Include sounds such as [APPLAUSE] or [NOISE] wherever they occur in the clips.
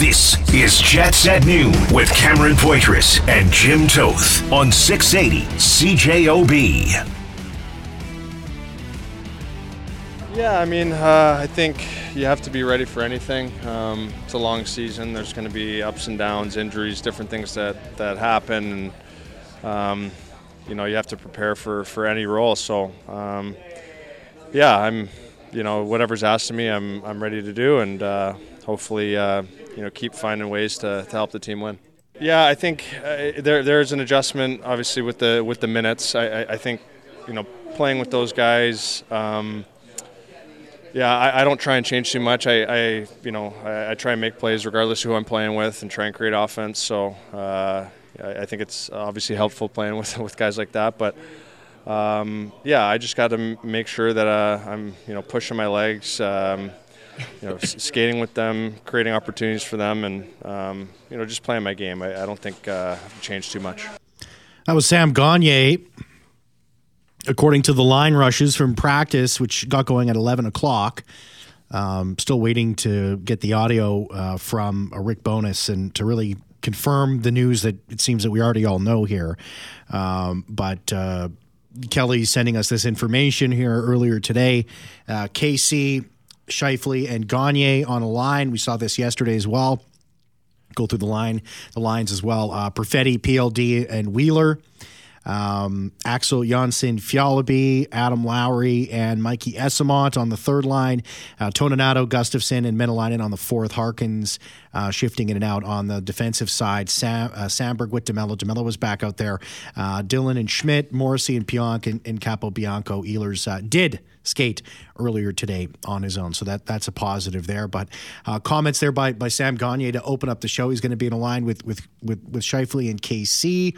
This is Jets at Noon with Cameron Poitras and Jim Toth on 680 CJOB. Yeah, I mean, uh, I think you have to be ready for anything. Um, it's a long season. There's going to be ups and downs, injuries, different things that, that happen. And, um, you know, you have to prepare for, for any role. So, um, yeah, I'm, you know, whatever's asked of me, I'm, I'm ready to do. And uh, hopefully, uh, you know, keep finding ways to, to help the team win. Yeah, I think uh, there, there's an adjustment, obviously, with the, with the minutes. I, I, I think, you know, playing with those guys, um, yeah, I, I, don't try and change too much. I, I you know, I, I, try and make plays regardless of who I'm playing with and try and create offense. So uh, I, think it's obviously helpful playing with [LAUGHS] with guys like that. But um, yeah, I just got to make sure that uh, I'm you know pushing my legs, um, you know, skating with them, creating opportunities for them, and um, you know just playing my game. I, don't think uh, I've changed too much. That was Sam Gagner according to the line rushes from practice, which got going at 11 o'clock. Um, still waiting to get the audio uh, from Rick Bowness and to really confirm the news that it seems that we already all know here. Um, but uh, Kelly sending us this information here earlier today. Uh, Casey, Scheifele, and Gagner on a line. We saw this yesterday as well. Go through the line, the lines as well. Uh, Perfetti, PLD, and Wheeler um, Axel Jonsson Fjallby, Adam Lowry, and Mikey Eyssimont on the third line. Uh, Toninato, Gustafsson, and Maenalanen on the fourth. Harkins uh, shifting in and out on the defensive side. Sam, uh, Samberg with DeMelo. DeMelo was back out there. Uh, Dillon and Schmidt, Morrissey and Pionk, and, and Capobianco. Ehlers uh, did skate earlier today on his own. So that that's a positive there. But uh, comments there by by Sam Gagner to open up the show. He's going to be in a line with with with with Scheifele and KC.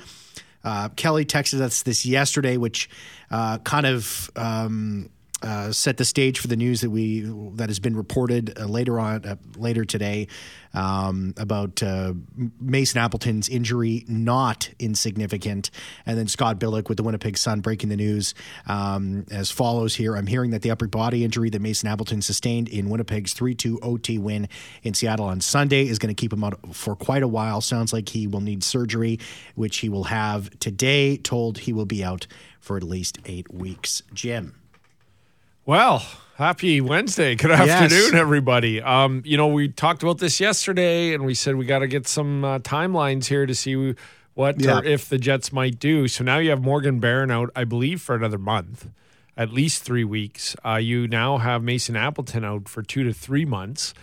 Uh, Kelly texted us this yesterday, which uh, kind of um, uh, set the stage for the news that we that has been reported uh, later on uh, later today um, about uh, Mason Appleton's injury not insignificant, and then Scott Billick with the Winnipeg Sun breaking the news um, as follows. Here, I'm hearing that the upper body injury that Mason Appleton sustained in Winnipeg's 3-2 OT win in Seattle on Sunday is going to keep him out for quite a while. Sounds like he will need surgery, which he will have today. Told he will be out for at least eight weeks. Jim. Well, happy Wednesday. Good afternoon, yes. everybody. Um, you know, we talked about this yesterday, and we said we got to get some uh, timelines here to see what yeah. or if the Jets might do. So now you have Morgan Barron out, I believe, for another month, at least three weeks. Uh, you now have Mason Appleton out for two to three months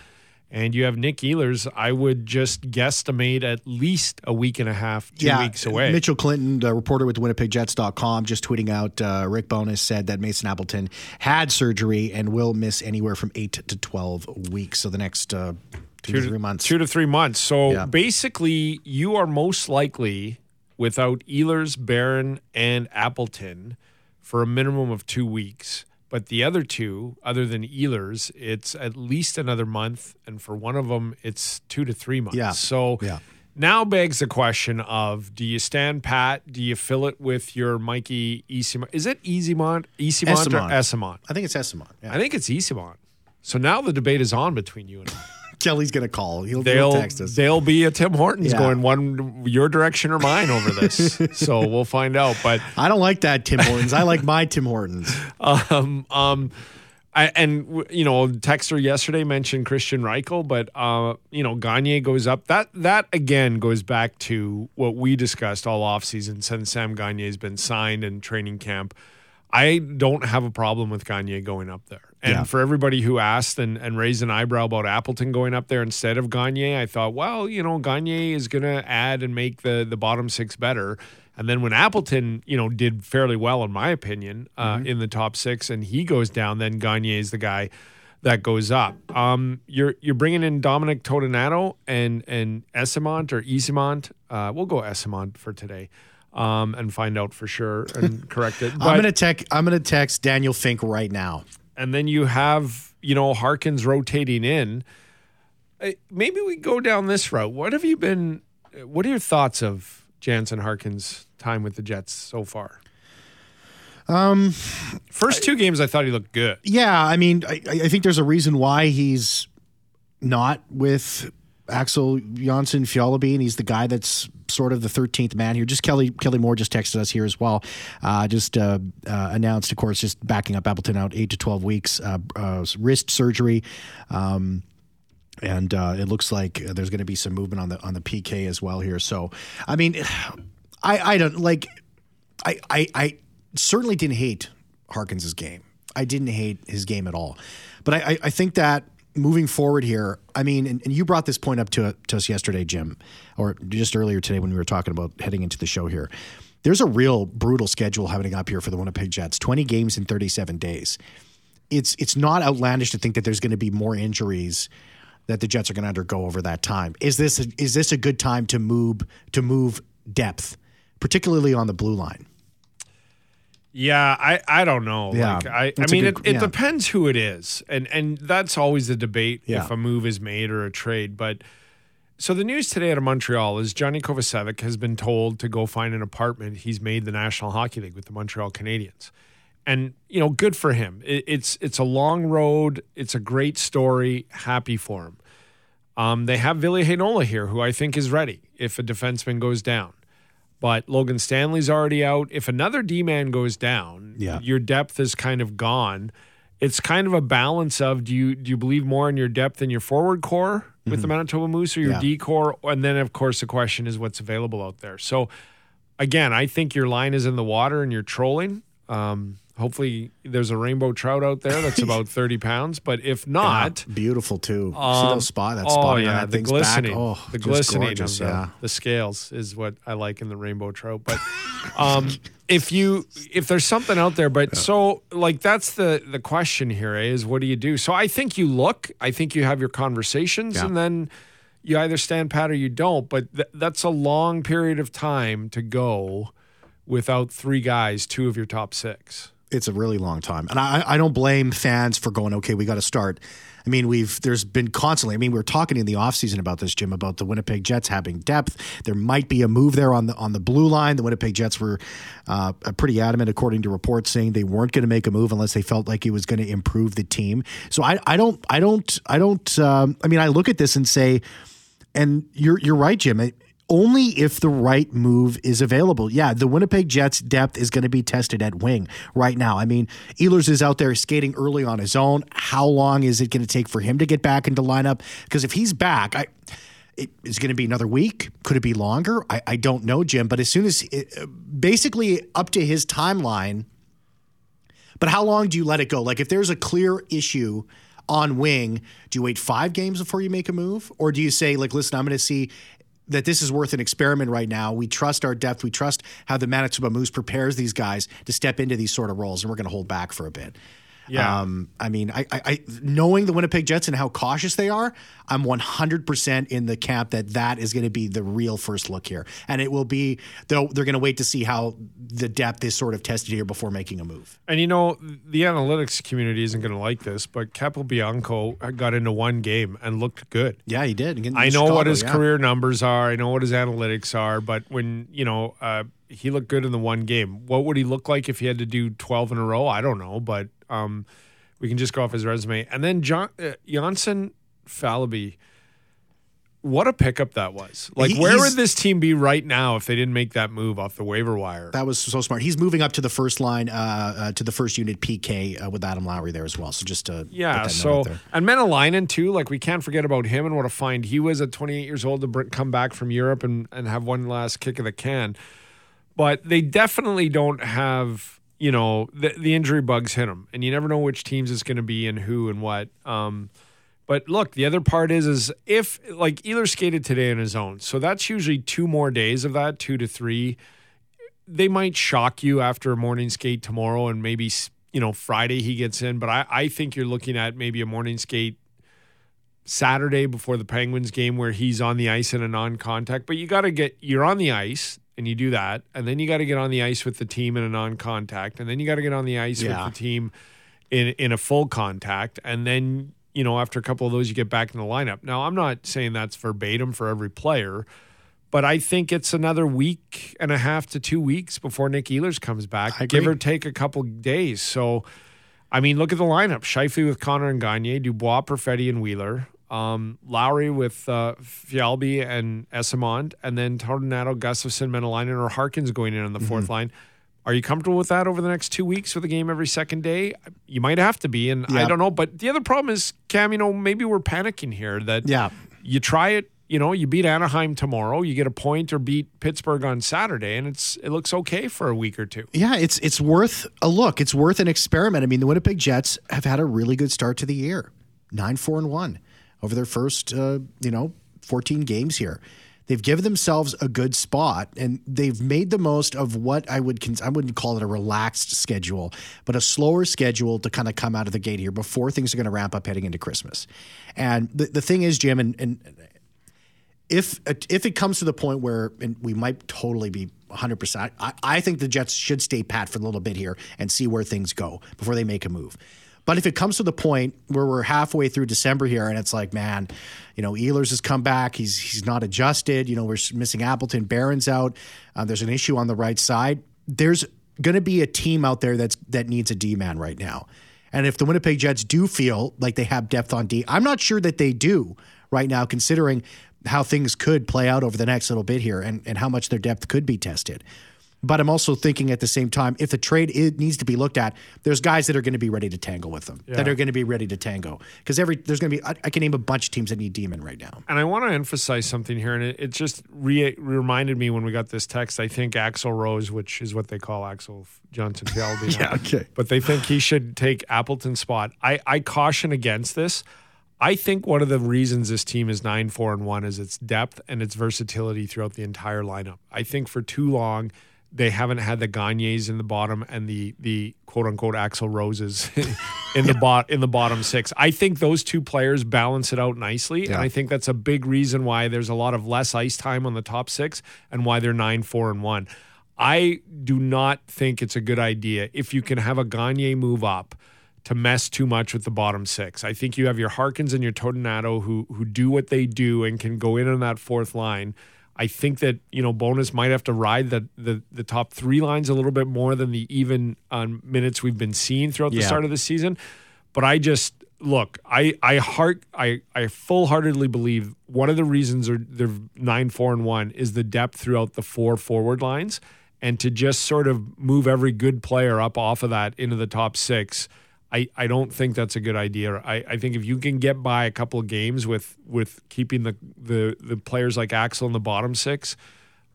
and you have Nick Ehlers, I would just guesstimate at least a week and a half, two yeah, weeks away. Mitchell Clinton, the reporter with the WinnipegJets.com, just tweeting out uh, Rick Bowness said that Mason Appleton had surgery and will miss anywhere from eight to 12 weeks. So the next uh, two, two, to three months. Two to three months. So yeah. basically, you are most likely without Ehlers, Barron, and Appleton for a minimum of two weeks. But the other two, other than Ehlers, it's at least another month, and for one of them, it's two to three months. Yeah. So yeah. now begs the question of: Do you stand pat? Do you fill it with your Mikey Eyssimont? Is it Easymont, Eyssimont, or Eyssimont? I think it's Eyssimont. Yeah. I think it's Eyssimont. So now the debate is on between you and I. Kelly's going to call. He'll, they'll, he'll text us. They'll be a Tim Hortons yeah. going one your direction or mine over this. [LAUGHS] so we'll find out. But I don't like that Tim Hortons. I like my Tim Hortons. [LAUGHS] Um, um, I, and you know, texter yesterday mentioned Kristian Reichel, but uh, you know, Gagne goes up. That that again goes back to what we discussed all offseason since Sam Gagne has been signed in training camp. I don't have a problem with Gagner going up there. And yeah. for everybody who asked and, and raised an eyebrow about Appleton going up there instead of Gagne, I thought, well, you know, Gagne is going to add and make the, the bottom six better. And then when Appleton, you know, did fairly well, in my opinion, uh, mm-hmm. in the top six, and he goes down, then Gagne is the guy that goes up. Um, you're you're bringing in Dominic Toninato and and Eyssimont or Eyssimont. Uh, we'll go Eyssimont for today um, and find out for sure and [LAUGHS] correct it. But, I'm gonna text. I'm gonna text Daniel Fink right now. And then you have you know Harkins rotating in. Uh, maybe we go down this route. What have you been? What are your thoughts of Jansen Harkins' time with the Jets so far? Um, first two games, I thought he looked good. Yeah, I mean, I, I think there's a reason why he's not with Axel Jonsson Fjallby. He's the guy that's sort of the 13th man here. Just Kelly Kelly Moore just texted us here as well. Uh, just uh, uh, announced, of course, just backing up Appleton out eight to 12 weeks, uh, uh, wrist surgery. Um, and uh, it looks like there's going to be some movement on the on the PK as well here. So, I mean, I I don't like I I, I certainly didn't hate Harkins's game. I didn't hate his game at all, but I I, I think that moving forward here, I mean, and, and you brought this point up to, to us yesterday, Jim, or just earlier today when we were talking about heading into the show here. There's a real brutal schedule happening up here for the Winnipeg Jets. 20 games in 37 days. It's it's not outlandish to think that there's going to be more injuries that the Jets are going to undergo over that time. Is this a, is this a good time to move to move depth, particularly on the blue line? Yeah, I, I don't know. Yeah, like, I, I mean, good- it, it yeah. depends who it is, and and that's always the debate Yeah. if a move is made or a trade. But so the news today out of Montreal is Johnny Kovacevic has been told to go find an apartment. He's made the National Hockey League with the Montreal Canadiens, and you know, good for him. It, it's it's a long road. It's a great story. Happy for him. Um, they have Ville Heinola here, who I think is ready if a defenseman goes down. But Logan Stanley's already out. If another D man goes down, Yeah. your depth is kind of gone. It's kind of a balance of do you do you believe more in your depth in your forward core with the Manitoba Moose or your Mm-hmm. Yeah. D core? And then of course the question is what's available out there. So again, I think your line is in the water and you're trolling. Um, hopefully there's a rainbow trout out there that's [LAUGHS] about 30 pounds. But if not, Yeah, beautiful too. See um, those spot that oh spot yeah, that the thing's glistening, back. Oh, the glistening gorgeous, of the, yeah. the scales is what I like in the rainbow trout. But um, if you if there's something out there, but so like that's the the question here eh, is what do you do? So I think you look, I think you have your conversations, Yeah. and then you either stand pat or you don't. But th- that's a long period of time to go without three guys, two of your top six. It's a really long time. And I, I don't blame fans for going, okay, we got to start. I mean, we've there's been constantly. I mean, we were talking in the offseason about this, Jim, about the Winnipeg Jets having depth. There might be a move there on the on the blue line. The Winnipeg Jets were uh, pretty adamant, according to reports, saying they weren't going to make a move unless they felt like it was going to improve the team. So I, I don't, I don't, I don't. Um, I mean, I look at this and say, and you're you're right, Jim. It- Only if the right move is available. Yeah, the Winnipeg Jets depth is going to be tested at wing right now. I mean, Ehlers is out there skating early on his own. How long is it going to take for him to get back into lineup? Because if he's back, I it is going to be another week. Could it be longer? I, I don't know, Jim. But as soon as it, basically up to his timeline. But how long do you let it go? Like if there's a clear issue on wing, do you wait five games before you make a move, or do you say like, listen, I'm going to see that this is worth an experiment right now. We trust our depth. We trust how the Manitoba Moose prepares these guys to step into these sort of roles, and we're going to hold back for a bit. Yeah. Um, I mean, I, I, I knowing the Winnipeg Jets and how cautious they are, I'm 100% in the camp that that is going to be the real first look here, and it will be. They'll, they're going to wait to see how the depth is sort of tested here before making a move. And you know, the analytics community isn't going to like this, but Capobianco got into one game and looked good. Yeah, he did. I know Chicago, what his yeah. career numbers are. I know what his analytics are. But when you know uh, he looked good in the one game, what would he look like if he had to do twelve in a row? I don't know, but um, we can just go off his resume. And then John uh, Jonsson Fjallby, what a pickup that was! Like, He- where would this team be right now if they didn't make that move off the waiver wire? That was so smart. He's moving up to the first line, uh, uh, to the first unit PK uh, with Adam Lowry there as well. So just to Yeah, so and Maenalanen too. Like we can't forget about him and what a find he was at 28 years old to come back from Europe and and have one last kick of the can. But they definitely don't have you know the, the injury bugs hit them, and you never know which teams it's going to be and who and what. Um, but look, the other part is is if like Ehlers skated today on his own, so that's usually two more days of that, two to three they might shock you after a morning skate tomorrow and maybe you know Friday he gets in, but I, I think you're looking at maybe a morning skate Saturday before the Penguins game where he's on the ice in a non-contact. But you got to get you're on the ice and you do that, and then you got to get on the ice with the team in a non-contact, and then you got to get on the ice Yeah. with the team in in a full contact, and then you know after a couple of those you get back in the lineup. Now I'm not saying that's verbatim for every player. But I think it's another week and a half to two weeks before Nick Ehlers comes back, give or take a couple days. So, I mean, look at the lineup: Scheifele with Connor and Gagne, Dubois, Perfetti, and Wheeler. Um, Lowry with uh, Fjallby and Eyssimont, and then Toninato, Gustafsson, Maenalanen, or Harkins going in on the 4th line. Are you comfortable with that over the next two weeks with a game every second day? You might have to be, and I don't know. But the other problem is, Cam, you know, maybe we're panicking here that Yeah. you try it. You know, you beat Anaheim tomorrow, you get a point, or beat Pittsburgh on Saturday, and it's it looks okay for a week or two. Yeah, it's it's worth a look. It's worth an experiment. I mean, the Winnipeg Jets have had a really good start to the year, nine four and one over their first uh, you know fourteen games here. They've given themselves a good spot, and they've made the most of what I would cons- I wouldn't call it a relaxed schedule, but a slower schedule to kind of come out of the gate here before things are going to ramp up heading into Christmas. And the the thing is, Jim, and, and if if it comes to the point where and we might totally be 100%, I, I think the Jets should stay pat for a little bit here and see where things go before they make a move. But if it comes to the point where we're halfway through December here and it's like, man, you know, Ehlers has come back, he's he's not adjusted, you know, we're missing Appleton, Barron's out, uh, there's an issue on the right side. There's going to be a team out there that's that needs a D man right now. And if the Winnipeg Jets do feel like they have depth on D, I'm not sure that they do right now, considering how things could play out over the next little bit here and, and how much their depth could be tested. But I'm also thinking at the same time, if the trade it needs to be looked at, there's guys that are going to be ready to tangle with them, that are going to be ready to tango. Because every there's going to be, I, I can name a bunch of teams that need Demon right now. And I want to emphasize something here, and it, it just re- reminded me when we got this text. I think Axel Rose, which is what they call Axel Jonsson Fjallby. [LAUGHS] now. okay. But they think he should take Appleton's spot. I, I caution against this. I think one of the reasons this team is nine four and one is its depth and its versatility throughout the entire lineup. I think for too long they haven't had the Gagnes in the bottom and the the quote unquote Axel Roses [LAUGHS] in the bot in the bottom six. I think those two players balance it out nicely, and I think that's a big reason why there's a lot of less ice time on the top six and why they're nine four and one. I do not think it's a good idea if you can have a Gagne move up to mess too much with the bottom six. I think you have your Harkins and your Toninato who who do what they do and can go in on that fourth line. I think that you know Bowness might have to ride the the, the top three lines a little bit more than the even um, minutes we've been seeing throughout the start of the season. But I just look, I I heart I I full heartedly believe one of the reasons are they're nine four and one is the depth throughout the four forward lines, and to just sort of move every good player up off of that into the top six. I, I don't think that's a good idea. I, I think if you can get by a couple of games with with keeping the, the the players like Axel in the bottom six,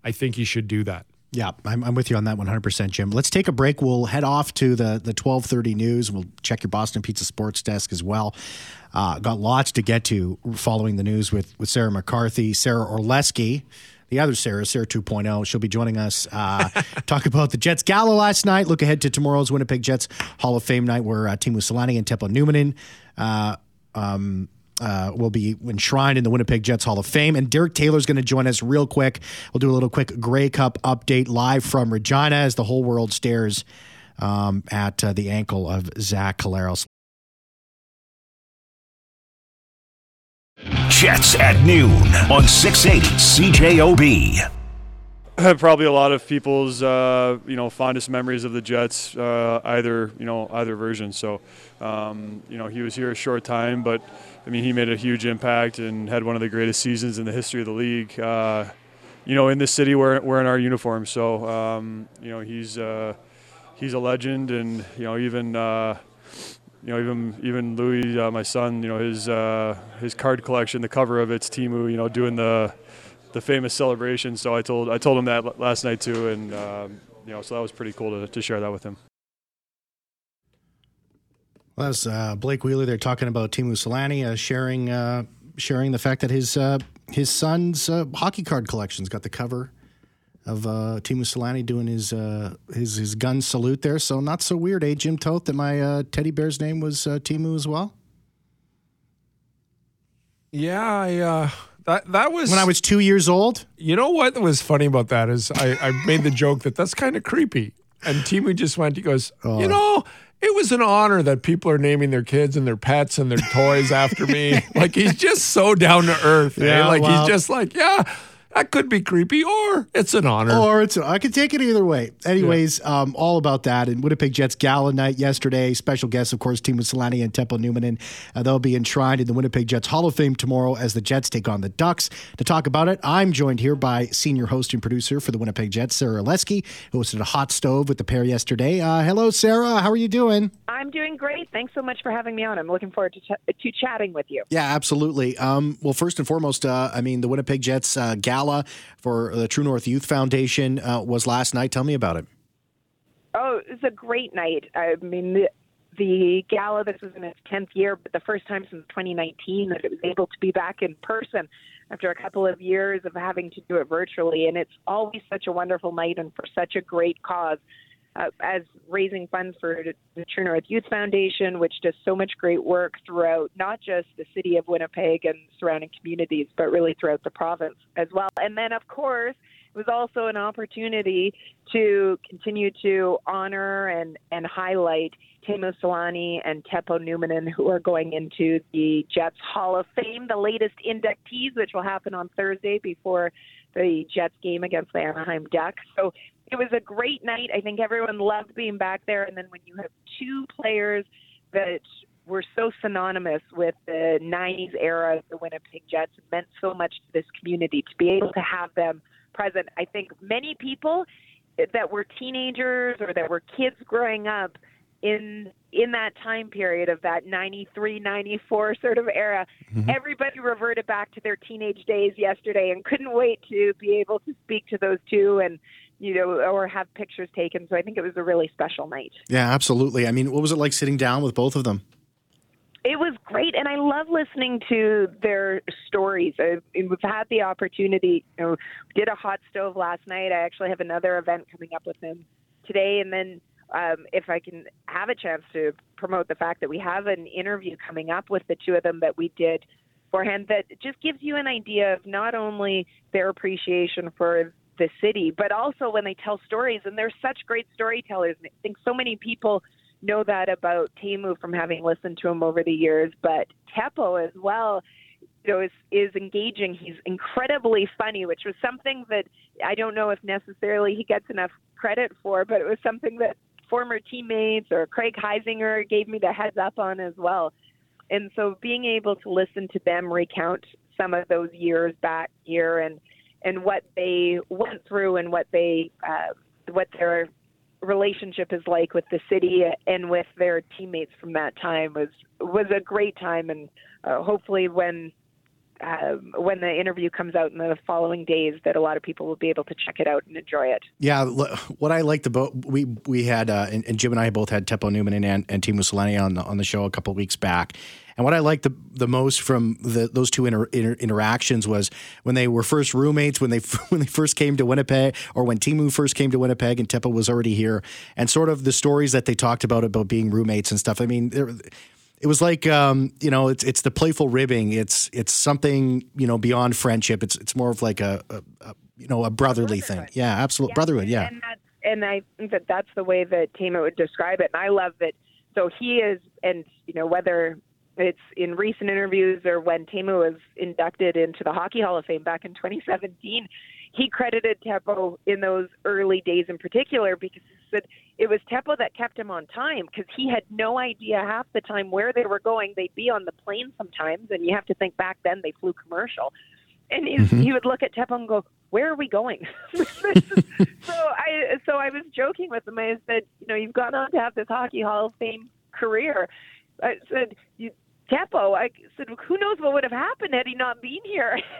I think you should do that. Yeah, I'm, I'm with you on that 100%, Jim. Let's take a break. We'll head off to the the 12:30 news. We'll check your Boston Pizza Sports desk as well. Uh, got lots to get to following the news with with Sarah McCarthy, Sara Orlesky, the other Sarah, Sarah 2.0. She'll be joining us. Uh, [LAUGHS] talk about the Jets gala last night. Look ahead to tomorrow's Winnipeg Jets Hall of Fame night, where uh, Teemu Selanne and Teppo Numminen. Uh, um, uh, will be enshrined in the Winnipeg Jets Hall of Fame. And Derek Taylor's going to join us real quick. We'll do a little quick Grey Cup update live from Regina as the whole world stares um, at uh, the ankle of Zach Collaros. Jets at noon on 680 CJOB. [LAUGHS] probably a lot of people's uh, you know fondest memories of the Jets, uh, either you know either version. So um, you know he was here a short time, but I mean he made a huge impact and had one of the greatest seasons in the history of the league. Uh, you know in this city we're wearing our uniform, so um, you know he's uh, he's a legend, and you know even. You know, even even Louis, uh, my son, you know, his uh, his card collection, the cover of it's Teemu, you know, doing the the famous celebration. So I told I told him that last night too, and um, you know, so that was pretty cool to, to share that with him. Well, that was uh, Blake Wheeler there talking about Teemu Selanne uh, sharing uh, sharing the fact that his uh, his son's hockey card collection's got the cover of uh, Teemu Selanne doing his uh, his his gun salute there. So not so weird, eh, Jim Toth, that my uh, teddy bear's name was uh, Teemu as well. Yeah, I uh, that that was When I was two years old, You know what was funny about that is I, I made the joke that that's kind of creepy. And Teemu just went, he goes, Oh. you know, it was an honor that people are naming their kids and their pets and their toys after me. [LAUGHS] Like he's just so down to earth. eh? Yeah, Like well- he's just like, yeah. That could be creepy, or it's an honor. Or it's I could take it either way. Anyways, yeah. um, all about that and Winnipeg Jets gala night yesterday. Special guests, of course, Teemu Selanne and Teppo Numminen. Uh, they'll be enshrined in the Winnipeg Jets Hall of Fame tomorrow as the Jets take on the Ducks. To talk about it, I'm joined here by senior host and producer for the Winnipeg Jets, Sara Orlesky, who hosted a hot stove with the pair yesterday. Uh, hello, Sarah. How are you doing? I'm doing great. Thanks so much for having me on. I'm looking forward to, ch- to chatting with you. Yeah, absolutely. Um, well, first and foremost, uh, I mean, the Winnipeg Jets uh, gala for the True North Youth Foundation uh, was last night. Tell me about it. Oh, it was a great night. I mean, the, the gala, this was in its 10th year, but the first time since 2019 that it was able to be back in person after a couple of years of having to do it virtually. And it's always such a wonderful night and for such a great cause uh, as raising funds for the True North Youth Foundation, which does so much great work throughout not just the city of Winnipeg and surrounding communities, but really throughout the province as well. And then, of course, it was also an opportunity to continue to honor and, and highlight Teemu Selanne and Teppo Numminen, who are going into the Jets Hall of Fame, the latest inductees, which will happen on Thursday before the Jets game against the Anaheim Ducks. So it was a great night. I think everyone loved being back there. And then when you have two players that were so synonymous with the 90s era of the Winnipeg Jets, it meant so much to this community to be able to have them present. I think many people that were teenagers or that were kids growing up in in that time period of that 93 94 sort of era mm-hmm. everybody reverted back to their teenage days yesterday and couldn't wait to be able to speak to those two and you know, or have pictures taken. So I think it was a really special night. Yeah, absolutely. I mean, what was it like sitting down with both of them? It was great, and I love listening to their stories. I, we've had the opportunity. You know, did a hot stove last night. I actually have another event coming up with them today, and then um, if I can have a chance to promote the fact that we have an interview coming up with the two of them that we did beforehand, that just gives you an idea of not only their appreciation for the city, but also when they tell stories. And they're such great storytellers. I think so many people know that about Teemu from having listened to him over the years, but Teppo as well. You know, is is engaging. He's incredibly funny, which was something that I don't know if necessarily he gets enough credit for, but it was something that former teammates or Craig Heisinger gave me the heads up on as well. And so being able to listen to them recount some of those years back here and and what they went through and what they uh, what their relationship is like with the city and with their teammates from that time was was a great time. And uh, hopefully when um, when the interview comes out in the following days that a lot of people will be able to check it out and enjoy it. Yeah, what I liked about we we had uh, and, and, Jim and I both had Teppo Numminen and and, and Teemu Selanne on the on the show a couple weeks back. And what I liked the, the most from the, those two inter, inter, interactions was when they were first roommates, when they [LAUGHS] when they first came to Winnipeg, or when Teemu first came to Winnipeg and Teppo was already here, and sort of the stories that they talked about about being roommates and stuff. I mean, it was like um, you know it's it's the playful ribbing. It's it's something you know beyond friendship. It's it's more of like a, a, a you know a brotherly thing. Yeah absolute yeah. brotherhood yeah. and, and I think that that's the way that Teemu would describe it and I love that so he is and you know whether it's in recent interviews or when Teemu was inducted into the Hockey Hall of Fame back in 2017 he credited Teppo in those early days in particular because said it was Teppo that kept him on time because he had no idea half the time where they were going. They'd be on the plane sometimes, and you have to think back then they flew commercial. And he, mm-hmm. he would look at Teppo and go, "Where are we going?" [LAUGHS] so I so I was joking with him. I said, "You know, you've gone on to have this Hockey Hall of Fame career." I said, you, Teppo, I said, who knows what would have happened had he not been here? [LAUGHS]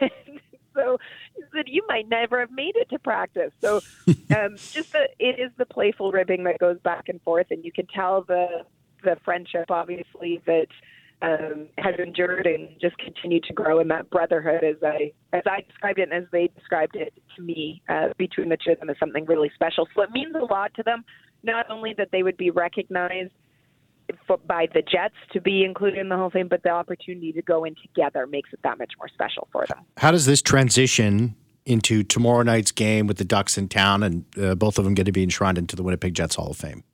so he said you might never have made it to practice. So [LAUGHS] um, just the, it is the playful ribbing that goes back and forth, and you can tell the the friendship obviously that um, has endured and just continued to grow in that brotherhood as I as I described it and as they described it to me uh, between the two of them is something really special. So it means a lot to them, not only that they would be recognized by the Jets to be included in the Hall of Fame, but the opportunity to go in together makes it that much more special for them. How does this transition into tomorrow night's game with the Ducks in town, and uh, both of them get to be enshrined into the Winnipeg Jets Hall of Fame?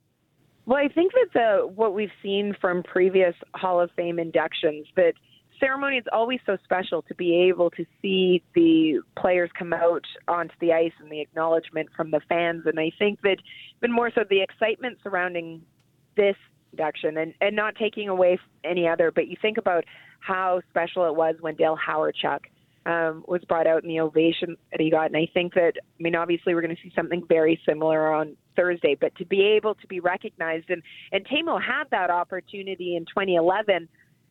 Well, I think that the what we've seen from previous Hall of Fame inductions that ceremony is always so special to be able to see the players come out onto the ice and the acknowledgement from the fans. And I think that even more so the excitement surrounding this induction and, and not taking away any other, but you think about how special it was when Dale Hawerchuk um, was brought out in the ovation that he got. And I think that, I mean, obviously we're going to see something very similar on Thursday, but to be able to be recognized and, and Teemu had that opportunity in 2011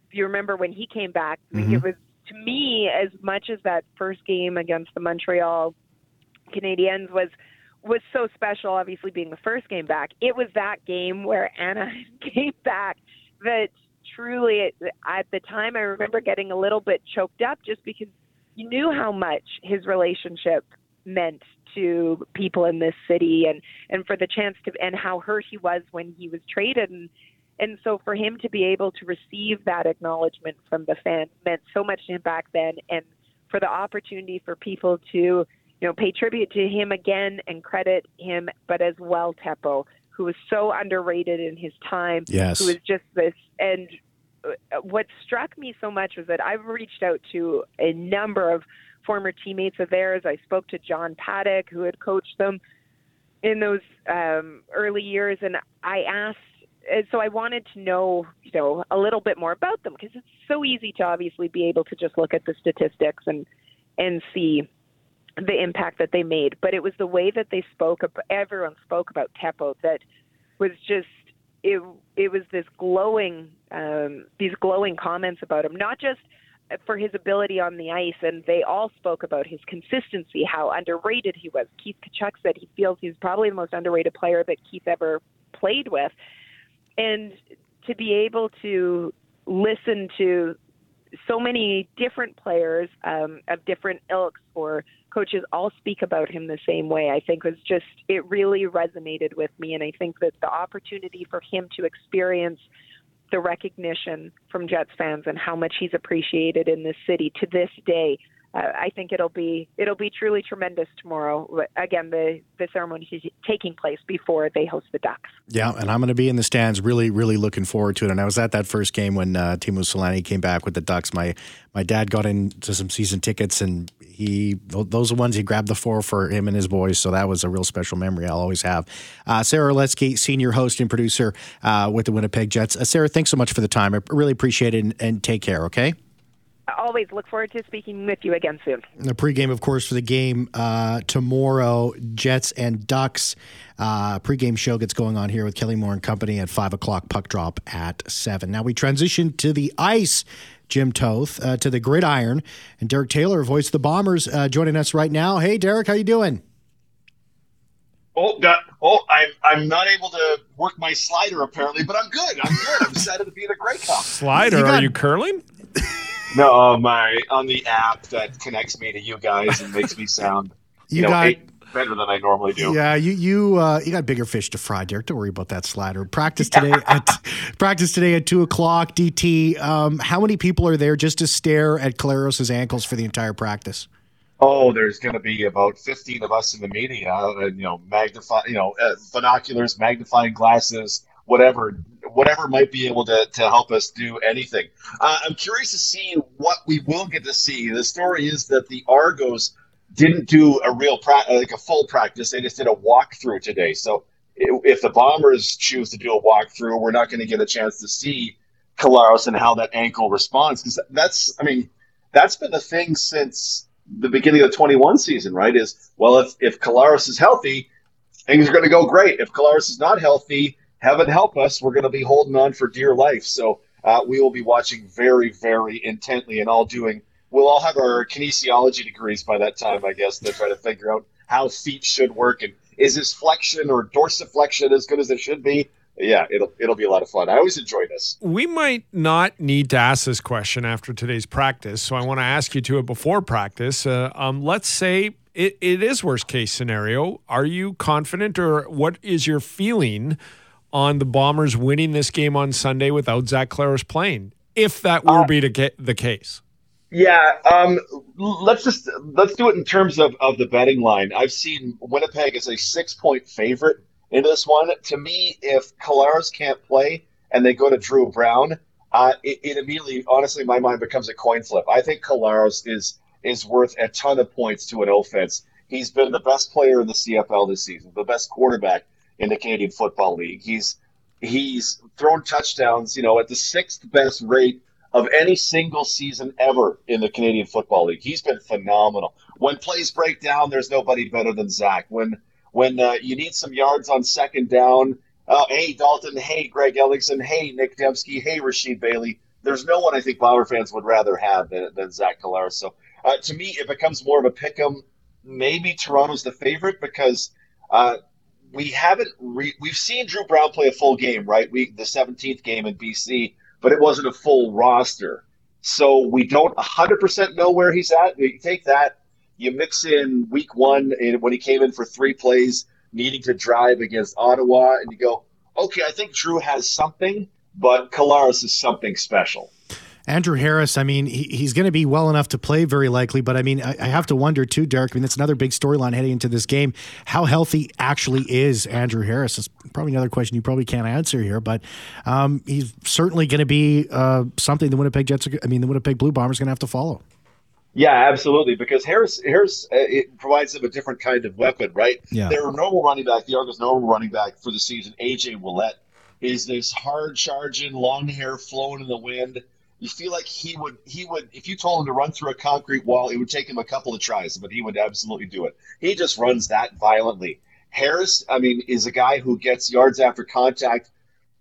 If you remember when he came back, mm-hmm. it was to me as much as that first game against the Montreal Canadiens was was so special. Obviously, being the first game back, it was that game where Anna [LAUGHS] came back that truly at the time I remember getting a little bit choked up just because you knew how much his relationship meant to people in this city and and for the chance to and how hurt he was when he was traded and and so for him to be able to receive that acknowledgement from the fans meant so much to him back then. And for the opportunity for people to, you know, pay tribute to him again and credit him, but as well Teppo, who was so underrated in his time. Yes. Who was just this and uh, what struck me so much was that I've reached out to a number of former teammates of theirs. I spoke to John Paddock, who had coached them in those um, early years, and I asked so I wanted to know, you know, a little bit more about them because it's so easy to obviously be able to just look at the statistics and and see the impact that they made. But it was the way that they spoke. Everyone spoke about Teppo that was just it. It was this glowing, um, these glowing comments about him, not just for his ability on the ice, and they all spoke about his consistency, how underrated he was. Keith Tkachuk said he feels he's probably the most underrated player that Keith ever played with and to be able to listen to so many different players um, of different ilks or coaches all speak about him the same way, I think was just, it really resonated with me. And I think that the opportunity for him to experience the recognition from Jets fans and how much he's appreciated in this city to this day uh, I think it'll be it'll be truly tremendous tomorrow. Again, the the ceremony is taking place before they host the Ducks. Yeah, and I'm going to be in the stands, really, really looking forward to it. And I was at that first game when uh, Teemu Selanne came back with the Ducks. My my dad got into some season tickets, and he those are ones he grabbed the four for him and his boys. So that was a real special memory I'll always have. Uh, Sara Orlesky, senior host and producer uh, with the Winnipeg Jets. Uh, Sarah, thanks so much for the time. I really appreciate it, and, and take care. Okay always look forward to speaking with you again soon. The pregame, of course, for the game uh, tomorrow, Jets and Ducks. Uh, pregame show gets going on here with Kelly Moore and company at 5 o'clock, puck drop at 7. Now we transition to the ice. Jim Toth uh, to the gridiron, and Derek Taylor, voice of the Bombers, uh, joining us right now. Hey, Derek, how you doing? Oh, got, oh, I'm I'm not able to work my slider apparently, but I'm good. I'm good. I'm excited to be the Grey Cup. Slider? You got, are you curling? [LAUGHS] No, uh, my on the app that connects me to you guys and makes me sound [LAUGHS] you, you know, got better than I normally do. Yeah, you you uh, you got bigger fish to fry, Derek. Don't worry about that slider. Practice today [LAUGHS] at practice today at two o'clock. DT. Um, how many people are there just to stare at Collaros' ankles for the entire practice? Oh, there's going to be about 15 of us in the media. Uh, you know, magnify, you know, uh, binoculars, magnifying glasses, whatever whatever might be able to, to help us do anything. Uh, I'm curious to see what we will get to see. The story is that the Argos didn't do a real pra- like a full practice; they just did a walkthrough today. So if the Bombers choose to do a walkthrough, we're not going to get a chance to see Collaros and how that ankle responds because that's, I mean, that's been the thing since the beginning of the 21 season, right? Is well, if if Collaros is healthy, things are going to go great. If Collaros is not healthy, heaven help us, we're going to be holding on for dear life. So uh, we will be watching very, very intently and all doing. We'll all have our kinesiology degrees by that time, I guess, to try to figure out how feet should work and is this flexion or dorsiflexion as good as it should be. Yeah, it'll it'll be a lot of fun. I always enjoy this. We might not need to ask this question after today's practice, so I want to ask you to it before practice. Uh, um, let's say it, it is worst case scenario. Are you confident, or what is your feeling? On the Bombers winning this game on Sunday without Zach Collaros playing, if that were uh, be the case. Yeah, um, let's just let's do it in terms of, of the betting line. I've seen Winnipeg as a six point favorite in this one. To me, if Collaros can't play and they go to Drew Brown, uh, it, it, immediately, honestly, my mind becomes a coin flip. I think Collaros is is worth a ton of points to an offense. He's been the best player in the CFL this season, the best quarterback in the Canadian Football League. He's he's thrown touchdowns, you know, at the sixth best rate of any single season ever in the Canadian Football League. He's been phenomenal. When plays break down, there's nobody better than Zach. When when uh, you need some yards on second down, uh, hey Dalton, hey Greg Ellingson, hey Nick Demski, hey Rasheed Bailey. There's no one I think Bomber fans would rather have than, than Zach Collaros. So uh, to me, it becomes more of a pick 'em. Maybe Toronto's the favorite because uh, we haven't re- we've seen Drew Brown play a full game, right? We the 17th game in BC, but it wasn't a full roster. So we don't 100% know where he's at. You take that, you mix in week one when he came in for three plays, needing to drive against Ottawa, and you go, okay, I think Drew has something, but Collaros is something special. Andrew Harris, I mean, he, he's going to be well enough to play very likely, but I mean, I, I have to wonder too, Derek. I mean, that's another big storyline heading into this game. How healthy actually is Andrew Harris? It's probably another question you probably can't answer here, but um, he's certainly going to be uh, something the Winnipeg Jets, I mean, the Winnipeg Blue Bombers are going to have to follow. Yeah, absolutely. Because Harris, Harris, uh, it provides them a different kind of weapon, right? Yeah. Their normal running back, the Argos' normal running back for the season, AJ Ouellette, is this hard charging, long hair flowing in the wind you feel like he would he would if you told him to run through a concrete wall, it would take him a couple of tries, but he would absolutely do it. He just runs that violently. Harris, I mean, is a guy who gets yards after contact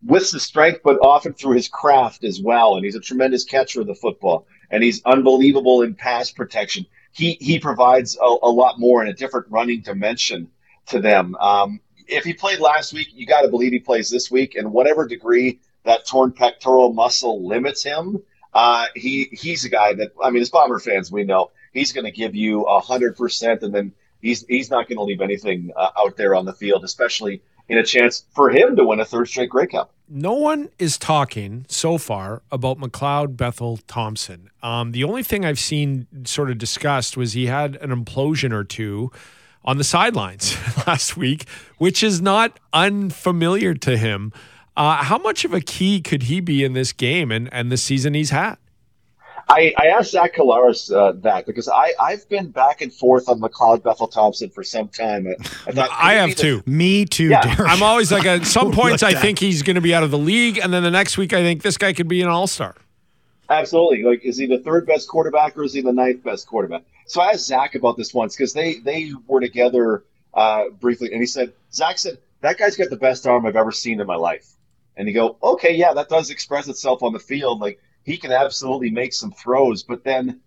with the strength, but often through his craft as well. And he's a tremendous catcher of the football, and he's unbelievable in pass protection. He he provides a, a lot more in a different running dimension to them. Um, if he played last week, you got to believe he plays this week, and whatever degree that torn pectoral muscle limits him, uh, he he's a guy that I mean, as Bomber fans, we know he's going to give you a hundred percent, and then he's he's not going to leave anything uh, out there on the field, especially in a chance for him to win a third straight Grey Cup. No one is talking so far about McLeod Bethel Thompson. Um, the only thing I've seen sort of discussed was he had an implosion or two on the sidelines [LAUGHS] last week, which is not unfamiliar to him. Uh, how much of a key could he be in this game and, and the season he's had? I, I asked Zach Collaros uh, that because I, I've been back and forth on McLeod Bethel Thompson for some time. I, thought, I have too. Me too. Yeah. I'm always like, at some [LAUGHS] points, I think he's going to be out of the league. And then the next week, I think this guy could be an all star. Absolutely. Like, is he the third best quarterback or is he the ninth best quarterback? So I asked Zach about this once because they, they were together uh, briefly. And he said, Zach said, that guy's got the best arm I've ever seen in my life and you go, okay, yeah, that does express itself on the field. Like he can absolutely make some throws, but then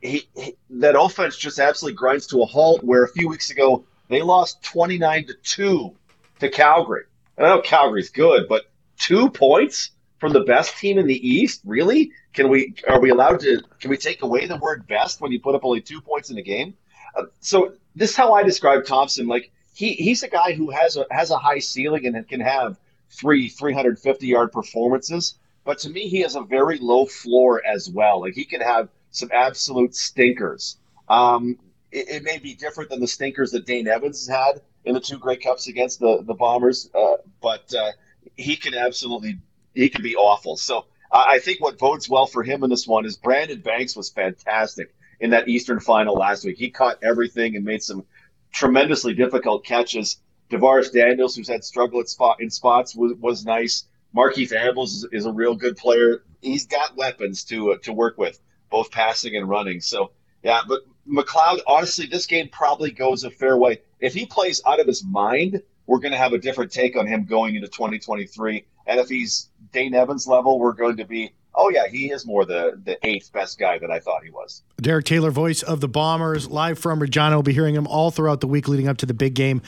he, he, that offense just absolutely grinds to a halt. Where a few weeks ago they lost twenty nine to two to Calgary. And I know Calgary's good, but two points from the best team in the East, really? Can we are we allowed to? Can we take away the word best when you put up only two points in a game? Uh, so this is how I describe Thompson. Like he he's a guy who has a has a high ceiling and can have three 350 yard performances. But to me, he has a very low floor as well. Like he can have some absolute stinkers. Um, it, it, may be different than the stinkers that Dane Evans has had in the two Grey Cups against the the Bombers, uh, but uh, he can absolutely he can be awful. So uh, I think what bodes well for him in this one is Brandon Banks was fantastic in that Eastern final last week. He caught everything and made some tremendously difficult catches. DaVaris Daniels, who's had struggle at spot in spots, was, was nice. Markeith Ambles is, is, a real good player. He's got weapons to uh, to work with, both passing and running. So yeah, but McLeod, honestly, this game probably goes a fair way. If he plays out of his mind, we're going to have a different take on him going into 2023. And if he's Dane Evans level, we're going to be oh yeah, he is more the the eighth best guy that I thought he was. Derek Taylor, voice of the Bombers, live from Regina. We'll be hearing him all throughout the week leading up to the big game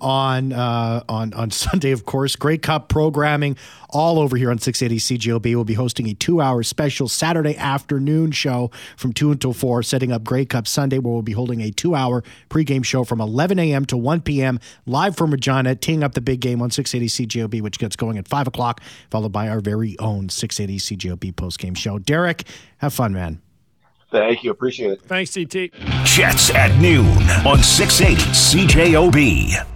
on uh, on on [LAUGHS] Sunday, of course. Grey Cup programming all over here on 680 CJOB. We'll be hosting a two-hour special Saturday afternoon show from two until four, setting up Grey Cup Sunday, where we'll be holding a two-hour pregame show from 11 a.m. to 1 p.m. live from Regina, teeing up the big game on 680 CJOB, which gets going at five o'clock, followed by our very own 680 CJOB post game show. Derek, have fun, man. Thank you. Appreciate it. Thanks, CT. Jets at noon on 680 CJOB.